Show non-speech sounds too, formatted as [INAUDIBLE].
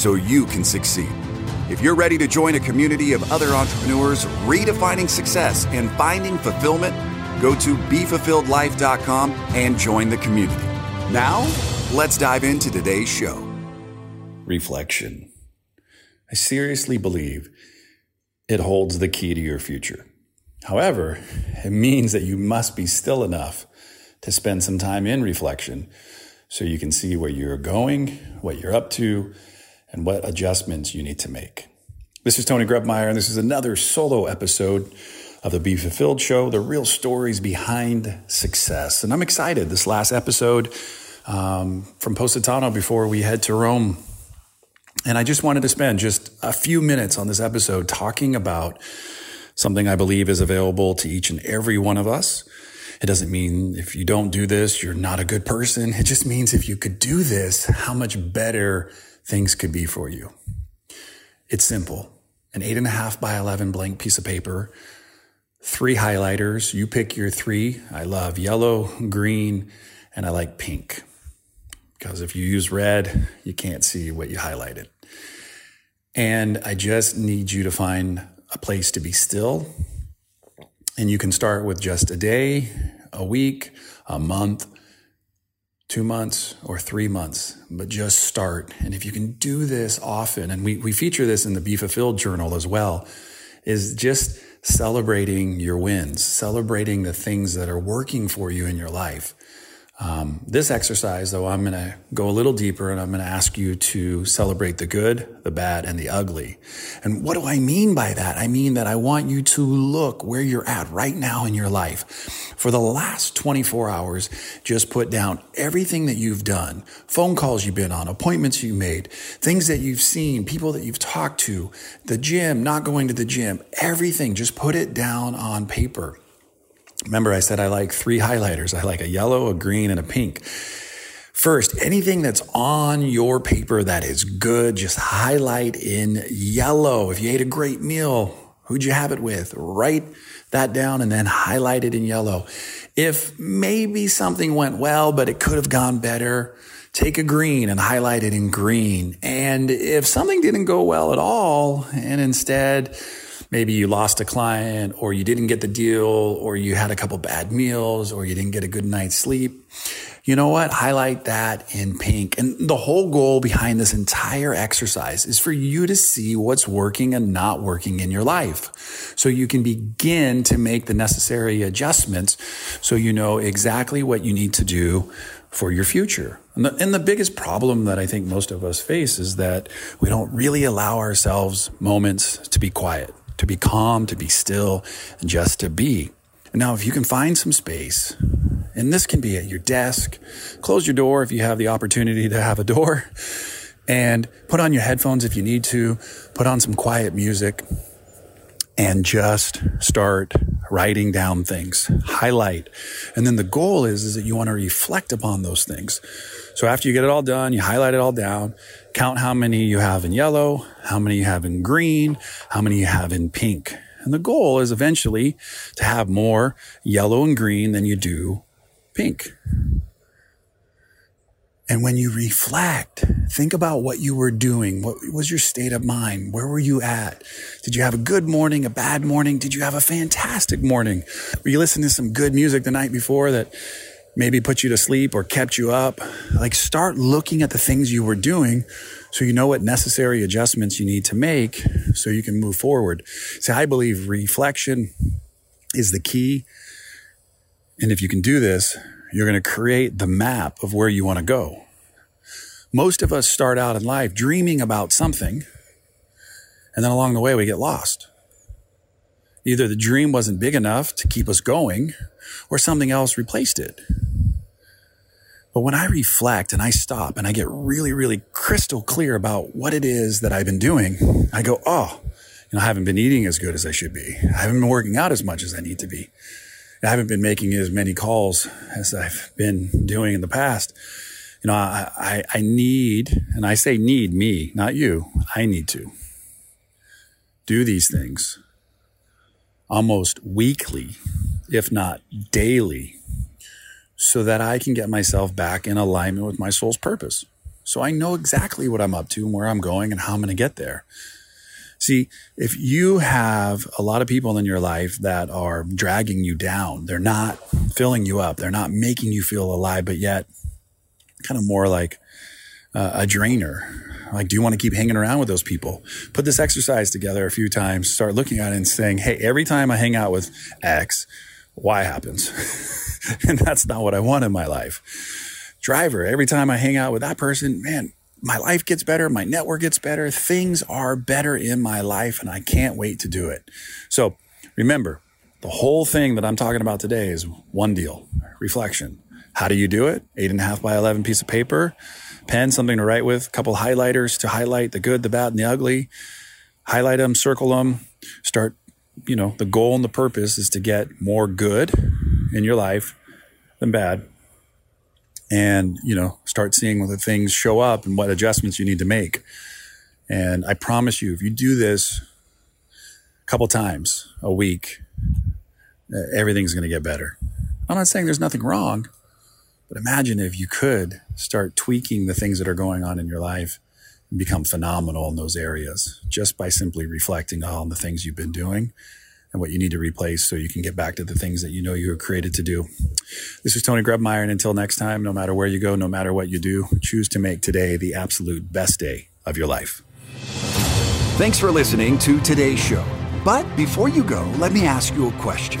so you can succeed. If you're ready to join a community of other entrepreneurs redefining success and finding fulfillment, go to BeFulfilledLife.com and join the community. Now, let's dive into today's show. Reflection. I seriously believe it holds the key to your future. However, it means that you must be still enough to spend some time in reflection so you can see where you're going, what you're up to, and what adjustments you need to make. This is Tony Grebmeier, and this is another solo episode of the Be Fulfilled Show, the real stories behind success. And I'm excited. This last episode um, from Positano before we head to Rome. And I just wanted to spend just a few minutes on this episode talking about something I believe is available to each and every one of us. It doesn't mean if you don't do this, you're not a good person. It just means if you could do this, how much better things could be for you. It's simple. An eight and a half by 11 blank piece of paper, three highlighters. You pick your three. I love yellow, green, and I like pink. Because if you use red, you can't see what you highlighted. And I just need you to find a place to be still. And you can start with just a day, a week, a month, two months, or three months, but just start. And if you can do this often, and we, we feature this in the Be Fulfilled journal as well, is just celebrating your wins, celebrating the things that are working for you in your life. Um, this exercise, though, I'm going to go a little deeper and I'm going to ask you to celebrate the good, the bad, and the ugly. And what do I mean by that? I mean that I want you to look where you're at right now in your life. For the last 24 hours, just put down everything that you've done, phone calls you've been on, appointments you made, things that you've seen, people that you've talked to, the gym, not going to the gym, everything. Just put it down on paper. Remember, I said I like three highlighters. I like a yellow, a green, and a pink. First, anything that's on your paper that is good, just highlight in yellow. If you ate a great meal, who'd you have it with? Write that down and then highlight it in yellow. If maybe something went well, but it could have gone better, take a green and highlight it in green. And if something didn't go well at all, and instead maybe you lost a client or you didn't get the deal or you had a couple bad meals or you didn't get a good night's sleep. You know what? Highlight that in pink. And the whole goal behind this entire exercise is for you to see what's working and not working in your life. So you can begin to make the necessary adjustments so you know exactly what you need to do for your future. And the, and the, biggest problem that I think most of us face is that we don't really allow ourselves moments to be quiet to be calm, to be still, and just to be. Now, if you can find some space, and this can be at your desk, close your door if you have the opportunity to have a door, and put on your headphones if you need to, put on some quiet music, and just start writing down things, highlight. And then the goal is, is that you want to reflect upon those things. So after you get it all done, you highlight it all down, count how many you have in yellow, how many you have in green, how many you have in pink. And the goal is eventually to have more yellow and green than you do pink. And when you reflect, think about what you were doing. What was your state of mind? Where were you at? Did you have a good morning, a bad morning? Did you have a fantastic morning? Were you listening to some good music the night before that maybe put you to sleep or kept you up? Like start looking at the things you were doing so you know what necessary adjustments you need to make so you can move forward. See, I believe reflection is the key. And if you can do this, you're going to create the map of where you want to go. Most of us start out in life dreaming about something, and then along the way we get lost. Either the dream wasn't big enough to keep us going, or something else replaced it. But when I reflect and I stop and I get really, really crystal clear about what it is that I've been doing, I go, oh, you know, I haven't been eating as good as I should be. I haven't been working out as much as I need to be. I haven't been making as many calls as I've been doing in the past. You know, I, I, I need, and I say need me, not you. I need to do these things almost weekly, if not daily, so that I can get myself back in alignment with my soul's purpose. So I know exactly what I'm up to and where I'm going and how I'm going to get there. See, if you have a lot of people in your life that are dragging you down, they're not filling you up, they're not making you feel alive, but yet kind of more like uh, a drainer. Like, do you want to keep hanging around with those people? Put this exercise together a few times, start looking at it and saying, hey, every time I hang out with X, Y happens. [LAUGHS] and that's not what I want in my life. Driver, every time I hang out with that person, man, my life gets better, my network gets better, things are better in my life, and I can't wait to do it. So remember, the whole thing that I'm talking about today is one deal reflection. How do you do it? Eight and a half by 11 piece of paper, pen, something to write with, a couple highlighters to highlight the good, the bad, and the ugly. Highlight them, circle them, start you know, the goal and the purpose is to get more good in your life than bad. And, you know, start seeing whether things show up and what adjustments you need to make. And I promise you, if you do this a couple times a week, everything's going to get better. I'm not saying there's nothing wrong, but imagine if you could start tweaking the things that are going on in your life and become phenomenal in those areas just by simply reflecting on the things you've been doing and what you need to replace so you can get back to the things that you know you were created to do. This is Tony Grebmeier, and until next time, no matter where you go, no matter what you do, choose to make today the absolute best day of your life. Thanks for listening to today's show. But before you go, let me ask you a question.